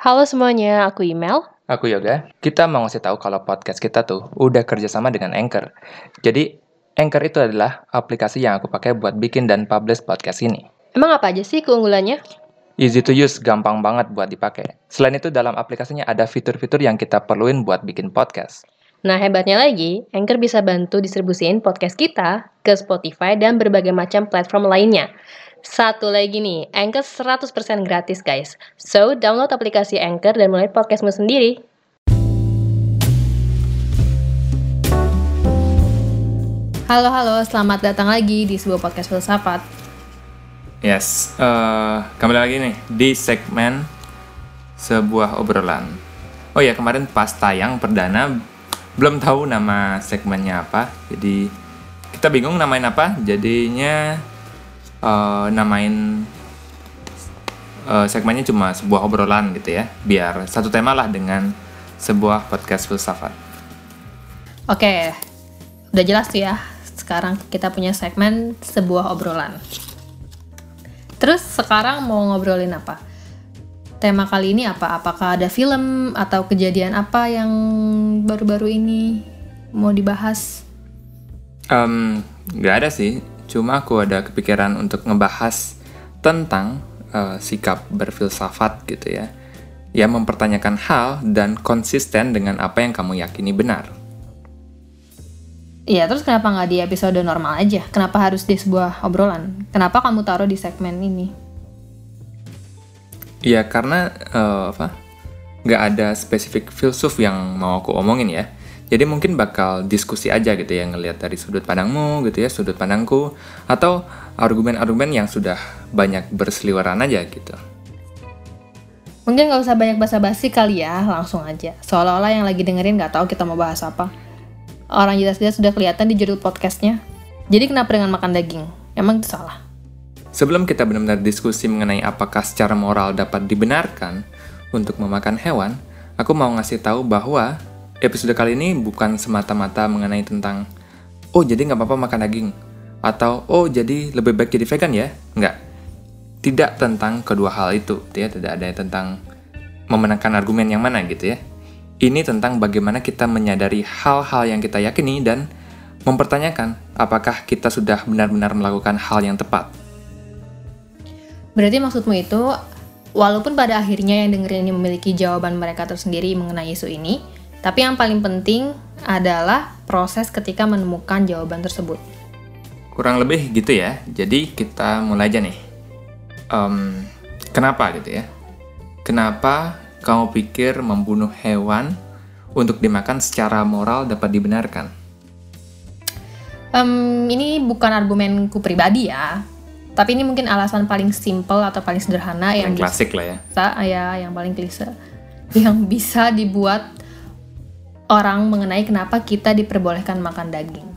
Halo semuanya, aku Email. Aku Yoga. Kita mau ngasih tahu kalau podcast kita tuh udah kerjasama dengan Anchor. Jadi, Anchor itu adalah aplikasi yang aku pakai buat bikin dan publish podcast ini. Emang apa aja sih keunggulannya? Easy to use, gampang banget buat dipakai. Selain itu, dalam aplikasinya ada fitur-fitur yang kita perluin buat bikin podcast. Nah, hebatnya lagi, Anchor bisa bantu distribusiin podcast kita ke Spotify dan berbagai macam platform lainnya. Satu lagi nih, Anchor 100% gratis guys. So, download aplikasi Anchor dan mulai podcastmu sendiri. Halo halo, selamat datang lagi di sebuah podcast filsafat. Yes, uh, kembali lagi nih di segmen sebuah obrolan. Oh ya, kemarin pas tayang perdana belum tahu nama segmennya apa jadi kita bingung namain apa jadinya uh, namain uh, segmennya cuma sebuah obrolan gitu ya. Biar satu tema lah dengan sebuah podcast filsafat. Oke udah jelas tuh ya sekarang kita punya segmen sebuah obrolan. Terus sekarang mau ngobrolin apa? Tema kali ini apa? Apakah ada film atau kejadian apa yang baru-baru ini mau dibahas? Um, gak ada sih, cuma aku ada kepikiran untuk ngebahas tentang uh, sikap berfilsafat gitu ya. Yang mempertanyakan hal dan konsisten dengan apa yang kamu yakini benar. Iya, terus kenapa nggak di episode normal aja? Kenapa harus di sebuah obrolan? Kenapa kamu taruh di segmen ini? Iya karena uh, apa? Nggak ada spesifik filsuf yang mau aku omongin ya. Jadi mungkin bakal diskusi aja gitu ya ngelihat dari sudut pandangmu gitu ya, sudut pandangku atau argumen-argumen yang sudah banyak berseliweran aja gitu. Mungkin nggak usah banyak basa-basi kali ya, langsung aja. Seolah-olah yang lagi dengerin nggak tahu kita mau bahas apa. Orang jelas-jelas sudah kelihatan di judul podcastnya. Jadi kenapa dengan makan daging? Emang itu salah? Sebelum kita benar-benar diskusi mengenai apakah secara moral dapat dibenarkan untuk memakan hewan, aku mau ngasih tahu bahwa episode kali ini bukan semata-mata mengenai tentang oh jadi nggak apa-apa makan daging atau oh jadi lebih baik jadi vegan ya? Nggak. Tidak tentang kedua hal itu ya. Tidak ada tentang memenangkan argumen yang mana gitu ya. Ini tentang bagaimana kita menyadari hal-hal yang kita yakini dan mempertanyakan apakah kita sudah benar-benar melakukan hal yang tepat. Berarti maksudmu itu, walaupun pada akhirnya yang dengerin ini memiliki jawaban mereka tersendiri mengenai isu ini, tapi yang paling penting adalah proses ketika menemukan jawaban tersebut. Kurang lebih gitu ya. Jadi kita mulai aja nih. Um, kenapa gitu ya? Kenapa kamu pikir membunuh hewan untuk dimakan secara moral dapat dibenarkan? Um, ini bukan argumenku pribadi ya, tapi ini mungkin alasan paling simple atau paling sederhana yang, yang klasik lah ya. Bisa, ya, yang paling klise. Yang bisa dibuat orang mengenai kenapa kita diperbolehkan makan daging.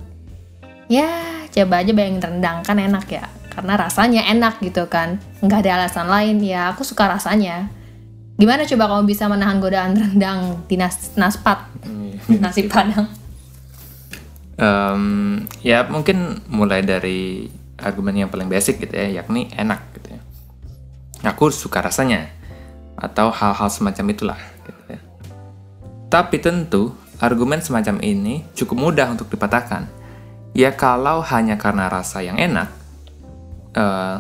Ya, coba aja bayangin rendang kan enak ya. Karena rasanya enak gitu kan. Nggak ada alasan lain, ya aku suka rasanya. Gimana coba kamu bisa menahan godaan rendang di nas naspat? Hmm. Nasi padang. Um, ya mungkin mulai dari argumen yang paling basic gitu ya, yakni enak gitu ya. Aku suka rasanya atau hal-hal semacam itulah gitu ya. Tapi tentu argumen semacam ini cukup mudah untuk dipatahkan. Ya kalau hanya karena rasa yang enak, uh,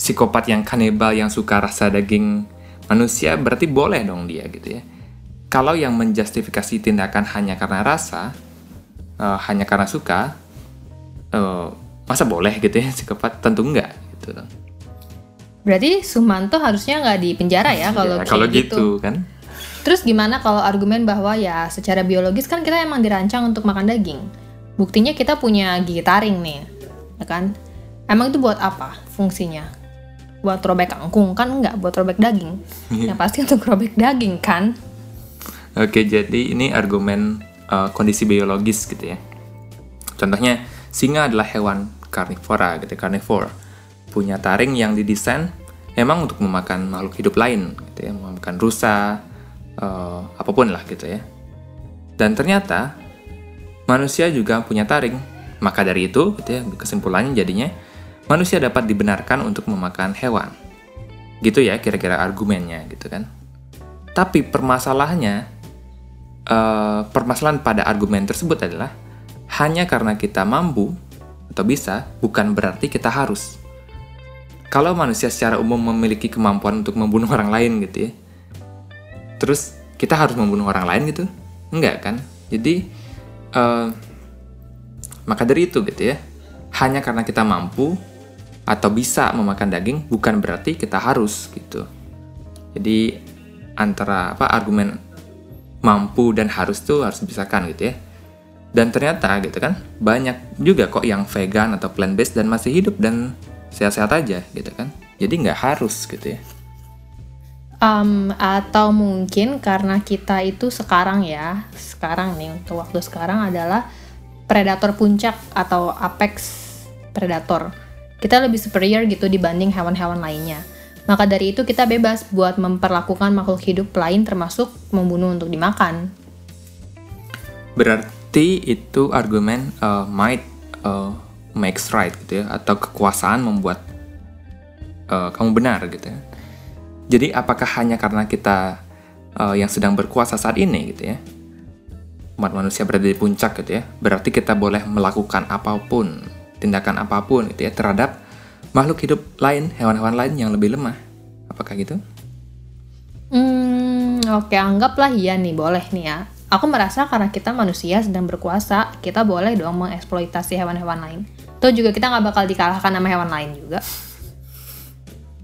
psikopat yang kanibal yang suka rasa daging manusia berarti boleh dong dia gitu ya. Kalau yang menjustifikasi tindakan hanya karena rasa, uh, hanya karena suka, uh, masa boleh gitu ya psikopat tentu enggak gitu berarti Sumanto harusnya nggak di penjara ya kalau ya, kalau gitu. gitu kan terus gimana kalau argumen bahwa ya secara biologis kan kita emang dirancang untuk makan daging. Buktinya kita punya gigi taring nih ya kan? Emang itu buat apa fungsinya? Buat robek kangkung kan enggak buat robek daging. Ya pasti untuk robek daging kan? Oke jadi ini argumen uh, kondisi biologis gitu ya. Contohnya Singa adalah hewan karnivora gitu, karnivore. Punya taring yang didesain memang untuk memakan makhluk hidup lain gitu ya, memakan rusa, uh, apa pun lah gitu ya. Dan ternyata manusia juga punya taring. Maka dari itu, gitu ya, kesimpulannya jadinya manusia dapat dibenarkan untuk memakan hewan. Gitu ya kira-kira argumennya gitu kan. Tapi permasalahannya, uh, permasalahan pada argumen tersebut adalah hanya karena kita mampu atau bisa, bukan berarti kita harus. Kalau manusia secara umum memiliki kemampuan untuk membunuh orang lain gitu ya, terus kita harus membunuh orang lain gitu? Enggak kan? Jadi, uh, maka dari itu gitu ya, hanya karena kita mampu atau bisa memakan daging bukan berarti kita harus gitu. Jadi antara apa argumen mampu dan harus tuh harus dipisahkan gitu ya. Dan ternyata gitu kan banyak juga kok yang vegan atau plant based dan masih hidup dan sehat-sehat aja gitu kan. Jadi nggak harus gitu ya. Um, atau mungkin karena kita itu sekarang ya, sekarang nih untuk waktu sekarang adalah predator puncak atau apex predator. Kita lebih superior gitu dibanding hewan-hewan lainnya. Maka dari itu kita bebas buat memperlakukan makhluk hidup lain termasuk membunuh untuk dimakan. Berarti itu argumen uh, might uh, makes right gitu ya atau kekuasaan membuat uh, kamu benar gitu ya. Jadi apakah hanya karena kita uh, yang sedang berkuasa saat ini gitu ya? Umat manusia berada di puncak gitu ya. Berarti kita boleh melakukan apa pun, tindakan apa pun gitu ya terhadap makhluk hidup lain, hewan-hewan lain yang lebih lemah. Apakah gitu? Hmm, oke, anggaplah iya nih, boleh nih ya. Aku merasa karena kita manusia sedang berkuasa, kita boleh dong mengeksploitasi hewan-hewan lain. Tuh juga kita nggak bakal dikalahkan sama hewan lain juga.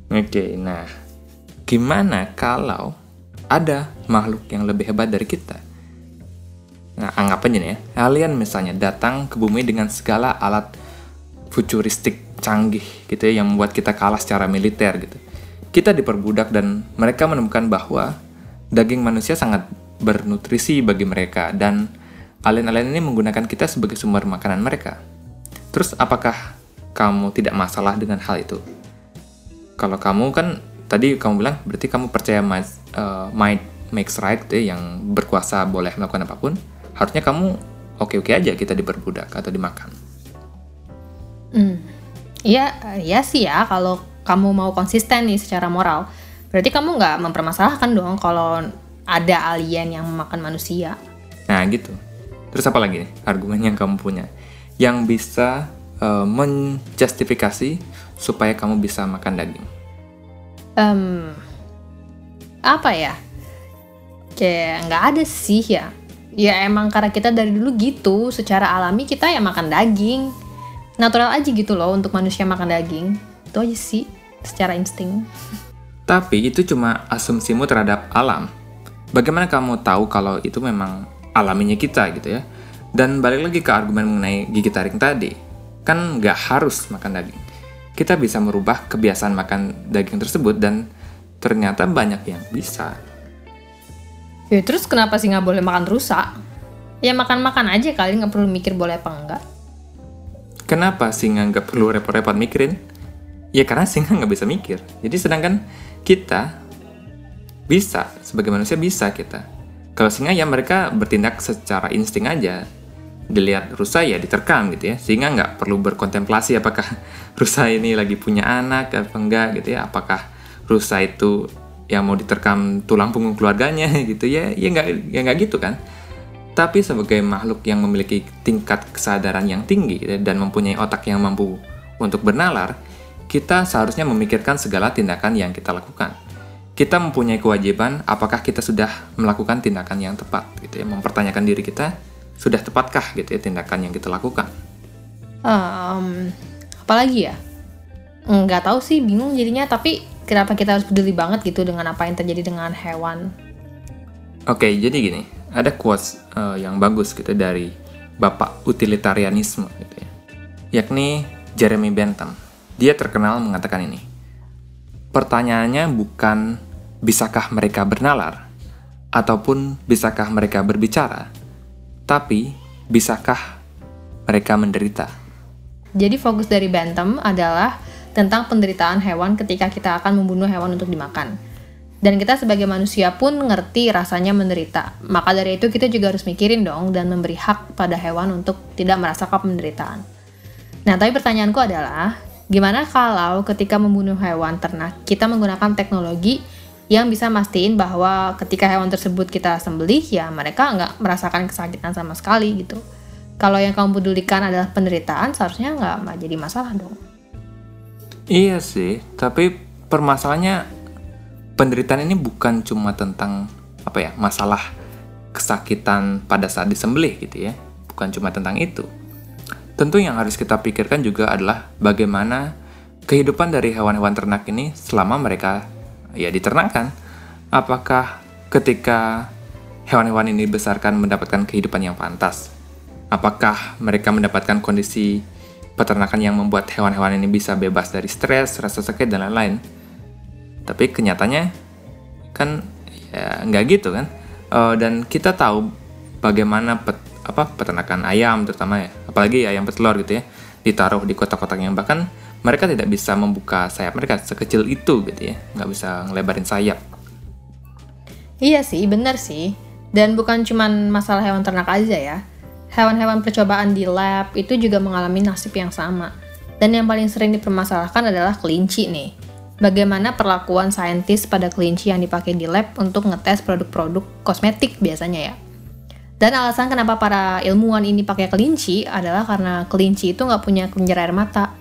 Oke, nah gimana kalau ada makhluk yang lebih hebat dari kita? Nah, anggap aja nih ya, kalian misalnya datang ke bumi dengan segala alat futuristik canggih gitu ya yang membuat kita kalah secara militer gitu. Kita diperbudak dan mereka menemukan bahwa daging manusia sangat bernutrisi bagi mereka dan alien-alien ini menggunakan kita sebagai sumber makanan mereka. Terus apakah kamu tidak masalah dengan hal itu? Kalau kamu kan tadi kamu bilang berarti kamu percaya might, uh, might makes right gitu ya, yang berkuasa boleh melakukan apa pun. Harusnya kamu oke-oke aja kita diperbudak atau dimakan. Hmm. Iya, iya sih ya kalau kamu mau konsisten nih secara moral. Berarti kamu nggak mempermasalahkan dong kalau ada alien yang memakan manusia. Nah gitu. Terus apa lagi nih argumen yang kamu punya? Yang bisa uh, menjustifikasi supaya kamu bisa makan daging? Um, apa ya? Kayak nggak ada sih ya. Ya emang karena kita dari dulu gitu, secara alami kita ya makan daging natural aja gitu loh untuk manusia makan daging. Itu aja sih secara insting. Tapi itu cuma asumsimu terhadap alam. Bagaimana kamu tahu kalau itu memang alaminya kita gitu ya? Dan balik lagi ke argumen mengenai gigi taring tadi. Kan nggak harus makan daging. Kita bisa merubah kebiasaan makan daging tersebut dan ternyata banyak yang bisa. Ya terus kenapa sih nggak boleh makan rusak? Ya makan-makan aja kali nggak perlu mikir boleh apa enggak. Kenapa singa nggak perlu repot-repot mikirin? Ya karena singa nggak bisa mikir. Jadi sedangkan kita bisa, sebagai manusia bisa kita. Kalau singa ya mereka bertindak secara insting aja. Dilihat rusa ya diterkam gitu ya. Sehingga nggak perlu berkontemplasi apakah rusa ini lagi punya anak apa enggak gitu ya. Apakah rusa itu yang mau diterkam tulang punggung keluarganya gitu ya. Ya nggak ya nggak gitu kan tapi sebagai makhluk yang memiliki tingkat kesadaran yang tinggi dan mempunyai otak yang mampu untuk bernalar, kita seharusnya memikirkan segala tindakan yang kita lakukan. Kita mempunyai kewajiban apakah kita sudah melakukan tindakan yang tepat, gitu ya, mempertanyakan diri kita sudah tepatkah gitu ya tindakan yang kita lakukan. Um, apalagi ya? Nggak tahu sih, bingung jadinya. Tapi kenapa kita harus peduli banget gitu dengan apa yang terjadi dengan hewan? Oke, jadi gini ada quotes uh, yang bagus gitu dari bapak utilitarianisme gitu ya. Yakni Jeremy Bentham. Dia terkenal mengatakan ini. Pertanyaannya bukan bisakah mereka bernalar ataupun bisakah mereka berbicara, tapi bisakah mereka menderita. Jadi fokus dari Bentham adalah tentang penderitaan hewan ketika kita akan membunuh hewan untuk dimakan. Dan kita sebagai manusia pun ngerti rasanya menderita. Maka dari itu kita juga harus mikirin dong dan memberi hak pada hewan untuk tidak merasakan penderitaan. Nah, tapi pertanyaanku adalah, gimana kalau ketika membunuh hewan ternak, kita menggunakan teknologi yang bisa mastiin bahwa ketika hewan tersebut kita sembelih ya mereka nggak merasakan kesakitan sama sekali gitu. Kalau yang kamu pedulikan adalah penderitaan seharusnya nggak jadi masalah dong. Iya sih, tapi permasalahannya penderitaan ini bukan cuma tentang apa ya masalah kesakitan pada saat disembelih gitu ya, bukan cuma tentang itu. Tentu yang harus kita pikirkan juga adalah bagaimana kehidupan dari hewan-hewan ternak ini selama mereka ya diternakan. Apakah ketika hewan-hewan ini dibesarkan mendapatkan kehidupan yang pantas? Apakah mereka mendapatkan kondisi peternakan yang membuat hewan-hewan ini bisa bebas dari stres, rasa sakit, dan lain-lain? Tapi kenyataannya kan ya nggak gitu kan? Uh, dan kita tahu bagaimana pet, apa peternakan ayam terutama ya, apalagi ayam petelur gitu ya, ditaruh di kotak-kotak yang bahkan mereka tidak bisa membuka sayap mereka sekecil itu gitu ya. Nggak bisa ngelebarin sayap. Iya sih benar sih. Dan bukan cuma masalah hewan ternak aja ya. Hewan-hewan percobaan di lab itu juga mengalami nasib yang sama. Dan yang paling sering dipermasalahkan adalah kelinci nih. Bagaimana perlakuan saintis pada kelinci yang dipakai di lab untuk ngetes produk-produk kosmetik biasanya ya? Dan alasan kenapa para ilmuwan ini pakai kelinci adalah karena kelinci itu nggak punya kelenjar air mata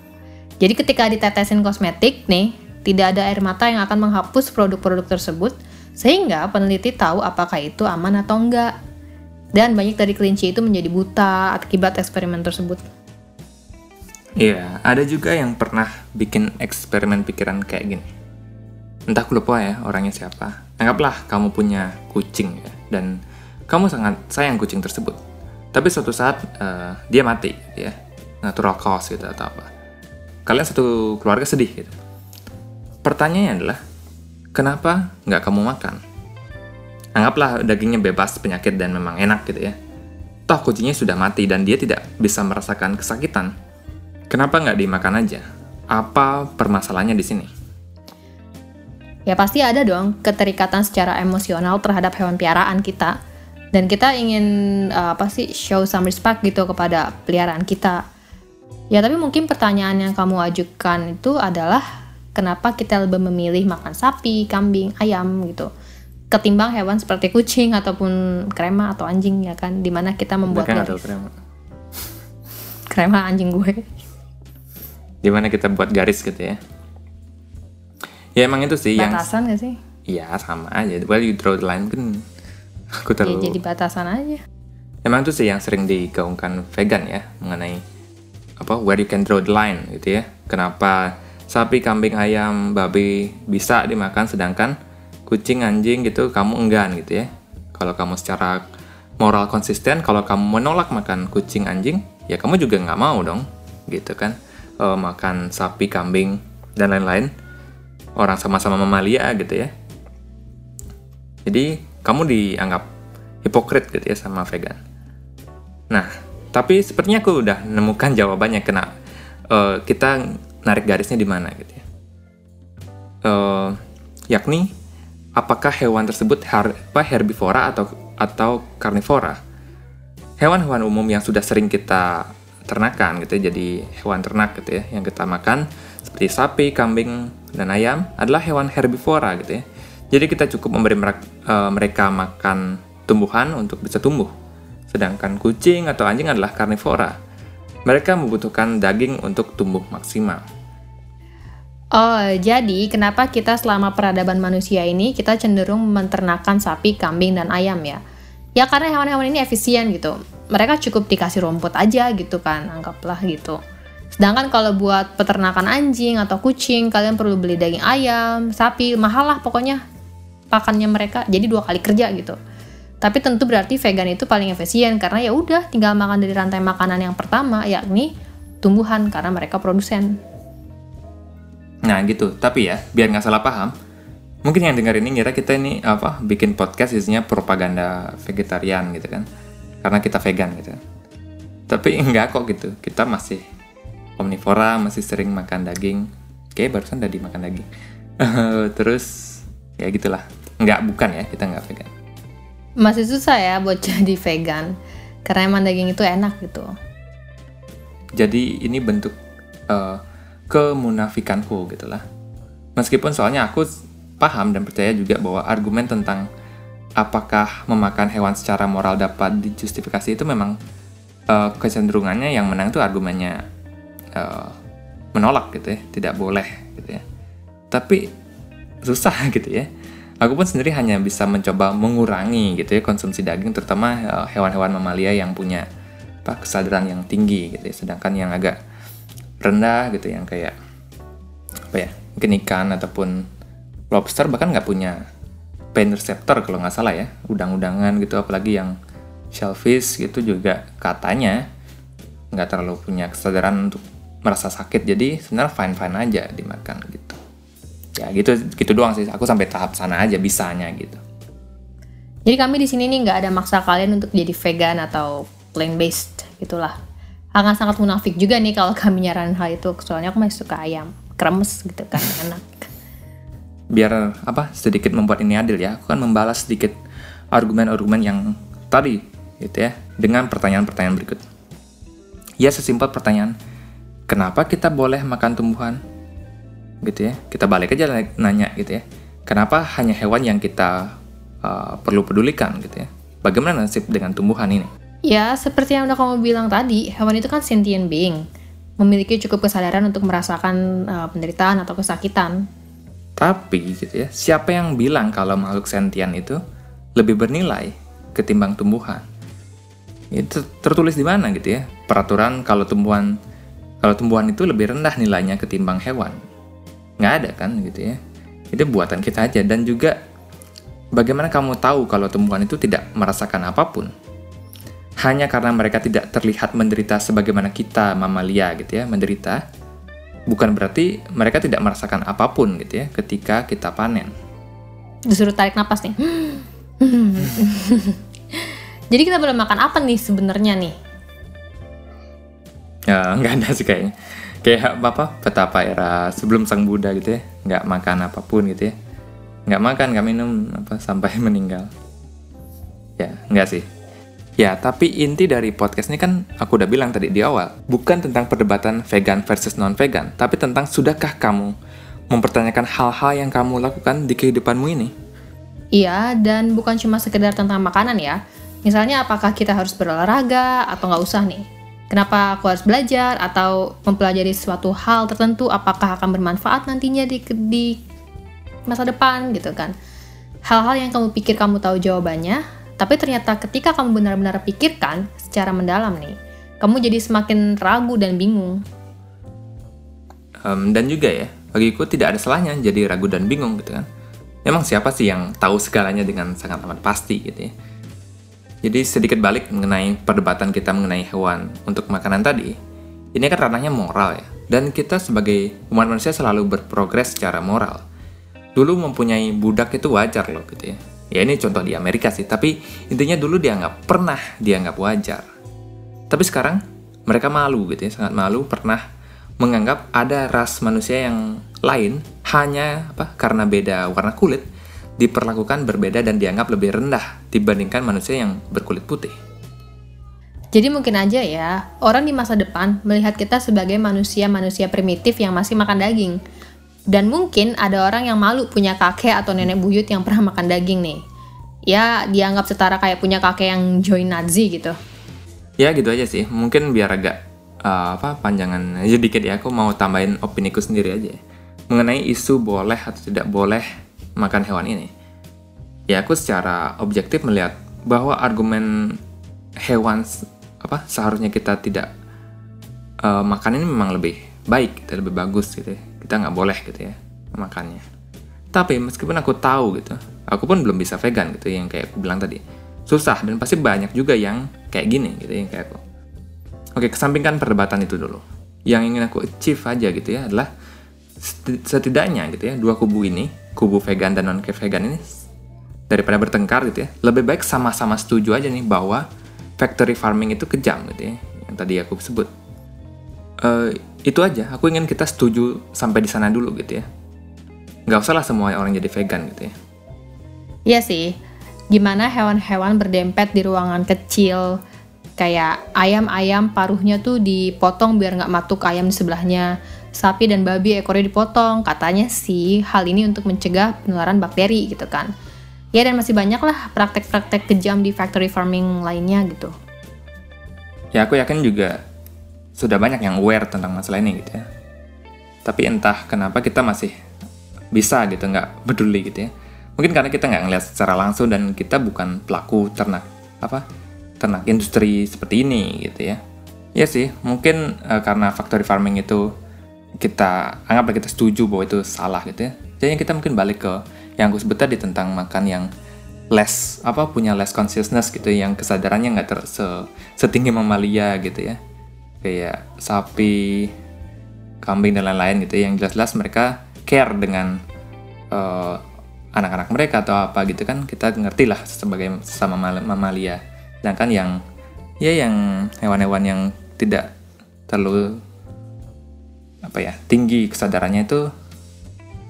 jadi ketika ditetesin kosmetik nih, tidak ada air mata yang akan menghapus produk-produk tersebut, sehingga peneliti tahu apakah itu aman atau enggak. Dan banyak dari kelinci itu menjadi buta akibat eksperimen tersebut. Iya, ada juga yang pernah bikin eksperimen pikiran kayak gini. Entah aku lupa ya orangnya siapa. Anggaplah kamu punya kucing ya, dan kamu sangat sayang kucing tersebut. Tapi suatu saat uh, dia mati ya, natural cause gitu atau apa kalian satu keluarga sedih gitu. Pertanyaannya adalah, kenapa nggak kamu makan? Anggaplah dagingnya bebas penyakit dan memang enak gitu ya. Toh kucingnya sudah mati dan dia tidak bisa merasakan kesakitan. Kenapa nggak dimakan aja? Apa permasalahannya di sini? Ya pasti ada dong keterikatan secara emosional terhadap hewan piaraan kita. Dan kita ingin uh, apa sih show some respect gitu kepada peliharaan kita Ya tapi mungkin pertanyaan yang kamu ajukan itu adalah kenapa kita lebih memilih makan sapi, kambing, ayam gitu? Ketimbang hewan seperti kucing ataupun krema atau anjing ya kan? Di mana kita membuat garis krema. krema anjing gue. Di mana kita buat garis gitu ya? Ya emang itu sih batasan yang... gak sih? Iya sama aja. Well you draw the line kan aku ya, terlalu ya, jadi batasan aja. Emang itu sih yang sering digaungkan vegan ya mengenai apa where you can draw the line gitu ya. Kenapa sapi, kambing, ayam, babi bisa dimakan sedangkan kucing, anjing gitu kamu enggan gitu ya. Kalau kamu secara moral konsisten, kalau kamu menolak makan kucing, anjing, ya kamu juga nggak mau dong gitu kan. E, makan sapi, kambing dan lain-lain. Orang sama-sama mamalia gitu ya. Jadi kamu dianggap hipokrit gitu ya sama vegan. Nah, tapi sepertinya aku udah nemukan jawabannya kena uh, kita narik garisnya di mana gitu ya. Uh, yakni apakah hewan tersebut her, apa, herbivora atau atau karnivora? Hewan-hewan umum yang sudah sering kita ternakan gitu ya, jadi hewan ternak gitu ya yang kita makan seperti sapi, kambing, dan ayam adalah hewan herbivora gitu ya. Jadi kita cukup memberi uh, mereka makan tumbuhan untuk bisa tumbuh sedangkan kucing atau anjing adalah karnivora. Mereka membutuhkan daging untuk tumbuh maksimal. Oh, jadi kenapa kita selama peradaban manusia ini kita cenderung menternakan sapi, kambing, dan ayam ya? Ya karena hewan-hewan ini efisien gitu. Mereka cukup dikasih rumput aja gitu kan, anggaplah gitu. Sedangkan kalau buat peternakan anjing atau kucing, kalian perlu beli daging ayam, sapi, mahal lah pokoknya pakannya mereka. Jadi dua kali kerja gitu. Tapi tentu berarti vegan itu paling efisien karena ya udah tinggal makan dari rantai makanan yang pertama yakni tumbuhan karena mereka produsen. Nah gitu, tapi ya biar nggak salah paham, mungkin yang dengar ini ngira kita ini apa bikin podcast isinya propaganda vegetarian gitu kan, karena kita vegan gitu. Tapi enggak kok gitu, kita masih omnivora, masih sering makan daging. Kayak barusan tadi makan daging. Terus ya gitulah, nggak bukan ya kita nggak vegan masih susah ya buat jadi vegan karena emang daging itu enak gitu. Jadi ini bentuk uh, kemunafikanku gitu lah. Meskipun soalnya aku paham dan percaya juga bahwa argumen tentang apakah memakan hewan secara moral dapat dijustifikasi itu memang uh, kecenderungannya yang menang itu argumennya uh, menolak gitu ya, tidak boleh gitu ya. Tapi susah gitu ya. Aku pun sendiri hanya bisa mencoba mengurangi gitu ya konsumsi daging terutama uh, hewan-hewan mamalia yang punya apa kesadaran yang tinggi gitu ya. Sedangkan yang agak rendah gitu yang kayak apa ya, mungkin ikan ataupun lobster bahkan nggak punya pain receptor kalau nggak salah ya udang-udangan gitu apalagi yang shellfish gitu juga katanya nggak terlalu punya kesadaran untuk merasa sakit jadi sebenarnya fine fine aja dimakan gitu ya gitu gitu doang sih. Aku sampai tahap sana aja bisanya gitu. Jadi kami di sini nih nggak ada maksa kalian untuk jadi vegan atau plant based gitulah akan sangat munafik juga nih kalau kami nyaranin hal itu. Soalnya aku masih suka ayam. Kremes gitu kan enak. Biar apa sedikit membuat ini adil ya. Aku kan membalas sedikit argumen-argumen yang tadi gitu ya dengan pertanyaan-pertanyaan berikut. Ya sesimpel pertanyaan kenapa kita boleh makan tumbuhan gitu ya kita balik aja nanya gitu ya kenapa hanya hewan yang kita uh, perlu pedulikan gitu ya bagaimana nasib dengan tumbuhan ini ya seperti yang udah kamu bilang tadi hewan itu kan sentient being memiliki cukup kesadaran untuk merasakan uh, penderitaan atau kesakitan tapi gitu ya, siapa yang bilang kalau makhluk sentian itu lebih bernilai ketimbang tumbuhan? Itu tertulis di mana gitu ya? Peraturan kalau tumbuhan kalau tumbuhan itu lebih rendah nilainya ketimbang hewan. Nggak ada kan gitu ya. Itu buatan kita aja dan juga bagaimana kamu tahu kalau tumbuhan itu tidak merasakan apa pun? Hanya karena mereka tidak terlihat menderita sebagaimana kita mamalia gitu ya, menderita bukan berarti mereka tidak merasakan apa pun gitu ya ketika kita panen. Disuruh tarik napas nih. Jadi kita boleh makan apa nih sebenarnya nih? Ya nggak ada sih kayaknya. Kayak apa petapa era sebelum sang Buddha gitu ya, nggak makan apa pun gitu ya, nggak makan nggak minum apa sampai meninggal. Ya nggak sih. Ya, tapi inti dari podcast ini kan aku udah bilang tadi di awal, bukan tentang perdebatan vegan versus non-vegan, tapi tentang sudahkah kamu mempertanyakan hal-hal yang kamu lakukan di kehidupanmu ini. Iya, dan bukan cuma sekedar tentang makanan ya. Misalnya apakah kita harus berolahraga atau nggak usah nih? Kenapa aku harus belajar atau mempelajari suatu hal tertentu apakah akan bermanfaat nantinya di, di masa depan gitu kan. Hal-hal yang kamu pikir kamu tahu jawabannya, tapi ternyata ketika kamu benar-benar pikirkan secara mendalam nih, kamu jadi semakin ragu dan bingung. Um, dan juga ya, bagiku tidak ada salahnya jadi ragu dan bingung gitu kan. Memang siapa sih yang tahu segalanya dengan sangat amat pasti gitu ya. Jadi sedikit balik mengenai perdebatan kita mengenai hewan untuk makanan tadi. Ini kan ranahnya moral ya. Dan kita sebagai umat manusia selalu berprogres secara moral. Dulu mempunyai budak itu wajar loh gitu ya Ya ini contoh di Amerika sih, tapi intinya dulu dianggap pernah dianggap wajar. Tapi sekarang mereka malu gitu ya, sangat malu pernah menganggap ada ras manusia yang lain hanya apa karena beda warna kulit diperlakukan berbeda dan dianggap lebih rendah dibandingkan manusia yang berkulit putih. Jadi mungkin aja ya, orang di masa depan melihat kita sebagai manusia-manusia primitif yang masih makan daging dan mungkin ada orang yang malu punya kakek atau nenek buyut yang pernah makan daging nih. Ya, dianggap setara kayak punya kakek yang join Nazi gitu. Ya, gitu aja sih. Mungkin biar agak uh, apa panjangan aja dikit ya. Aku mau tambahin opini ku sendiri aja. Mengenai isu boleh atau tidak boleh makan hewan ini. Ya, aku secara objektif melihat bahwa argumen hewan apa seharusnya kita tidak uh, makan ini memang lebih baik, lebih bagus gitu ya. Kita nggak boleh gitu ya makannya. Tapi meskipun aku tahu gitu aku pun belum bisa vegan gitu yang kayak aku bilang tadi. Susah dan pasti banyak juga yang kayak gini gitu yang kayak aku. Oke kesampingkan perdebatan itu dulu. Yang ingin aku achieve aja gitu ya adalah setidaknya gitu ya dua kubu ini kubu vegan dan non vegan ini daripada bertengkar gitu ya. Lebih baik sama-sama setuju aja nih bahwa factory farming itu kejam gitu ya yang tadi aku sebut. Uh, itu aja. Aku ingin kita setuju sampai di sana dulu gitu ya. Nggak usah lah semua orang jadi vegan gitu ya. Iya sih. Gimana hewan-hewan berdempet di ruangan kecil? Kayak ayam-ayam paruhnya tuh dipotong biar nggak matuk ayam di sebelahnya sapi dan babi ekornya dipotong. Katanya sih hal ini untuk mencegah penularan bakteri gitu kan. Ya dan masih banyak lah praktek-praktek kejam di factory farming lainnya gitu. Ya aku yakin juga sudah banyak yang aware tentang masalah ini gitu ya. Tapi entah kenapa kita masih bisa gitu nggak peduli gitu ya. Mungkin karena kita nggak ngeliat secara langsung dan kita bukan pelaku ternak apa ternak industri seperti ini gitu ya. Ya sih, mungkin uh, karena factory farming itu kita anggaplah kita setuju bahwa itu salah gitu ya. Jadi kita mungkin balik ke yang aku sebut tadi tentang makan yang less apa punya less consciousness gitu yang kesadarannya nggak ter se, setinggi mamalia gitu ya kayak sapi kambing dan lain-lain gitu ya. yang jelas-jelas mereka care dengan uh, anak-anak mereka atau apa gitu kan kita ngerti lah sebagai sama mamalia sedangkan yang ya yang hewan-hewan yang tidak terlalu apa ya tinggi kesadarannya itu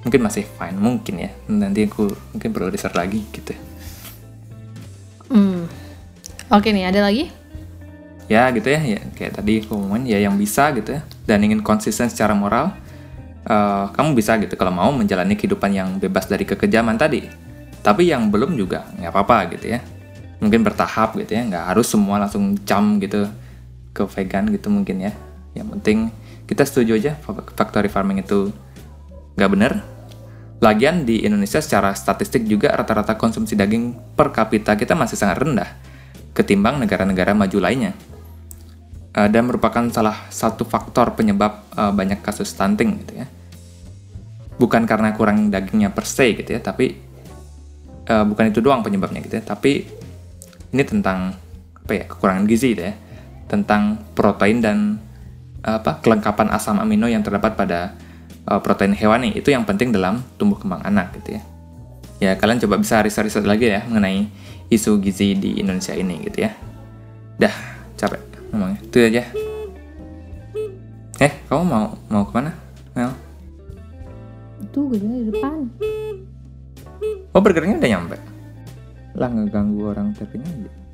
mungkin masih fine mungkin ya. Nanti aku mungkin perlu riset lagi gitu. Hmm. oke nih ada lagi? Ya gitu ya, ya kayak tadi aku ngomongin ya yang bisa gitu ya. Dan ingin konsisten secara moral uh, kamu bisa gitu kalau mau menjalani kehidupan yang bebas dari kekejaman tadi. Tapi yang belum juga nggak apa-apa gitu ya. Mungkin bertahap gitu ya. Nggak harus semua langsung jam gitu ke vegan gitu mungkin ya. Yang penting kita setuju aja factory farming itu nggak bener Lagian di Indonesia secara statistik juga rata-rata konsumsi daging per kapita kita masih sangat rendah ketimbang negara-negara maju lainnya. Uh, dan merupakan salah satu faktor penyebab uh, banyak kasus stunting gitu ya. Bukan karena kurang dagingnya per se gitu ya, tapi uh, bukan itu doang penyebabnya gitu ya, tapi ini tentang apa ya kekurangan gizi gitu ya tentang protein dan apa kelengkapan asam amino yang terdapat pada uh, protein hewani. Itu yang penting dalam tumbuh kembang anak gitu ya. Ya kalian coba bisa riset-riset lagi ya mengenai isu gizi di Indonesia ini gitu ya. Dah capek ngomongnya. Itu aja. Eh kamu mau mau ke mana Mel? Itu gue di depan. Oh burgernya udah nyampe? Lah ngeganggu orang tapping aja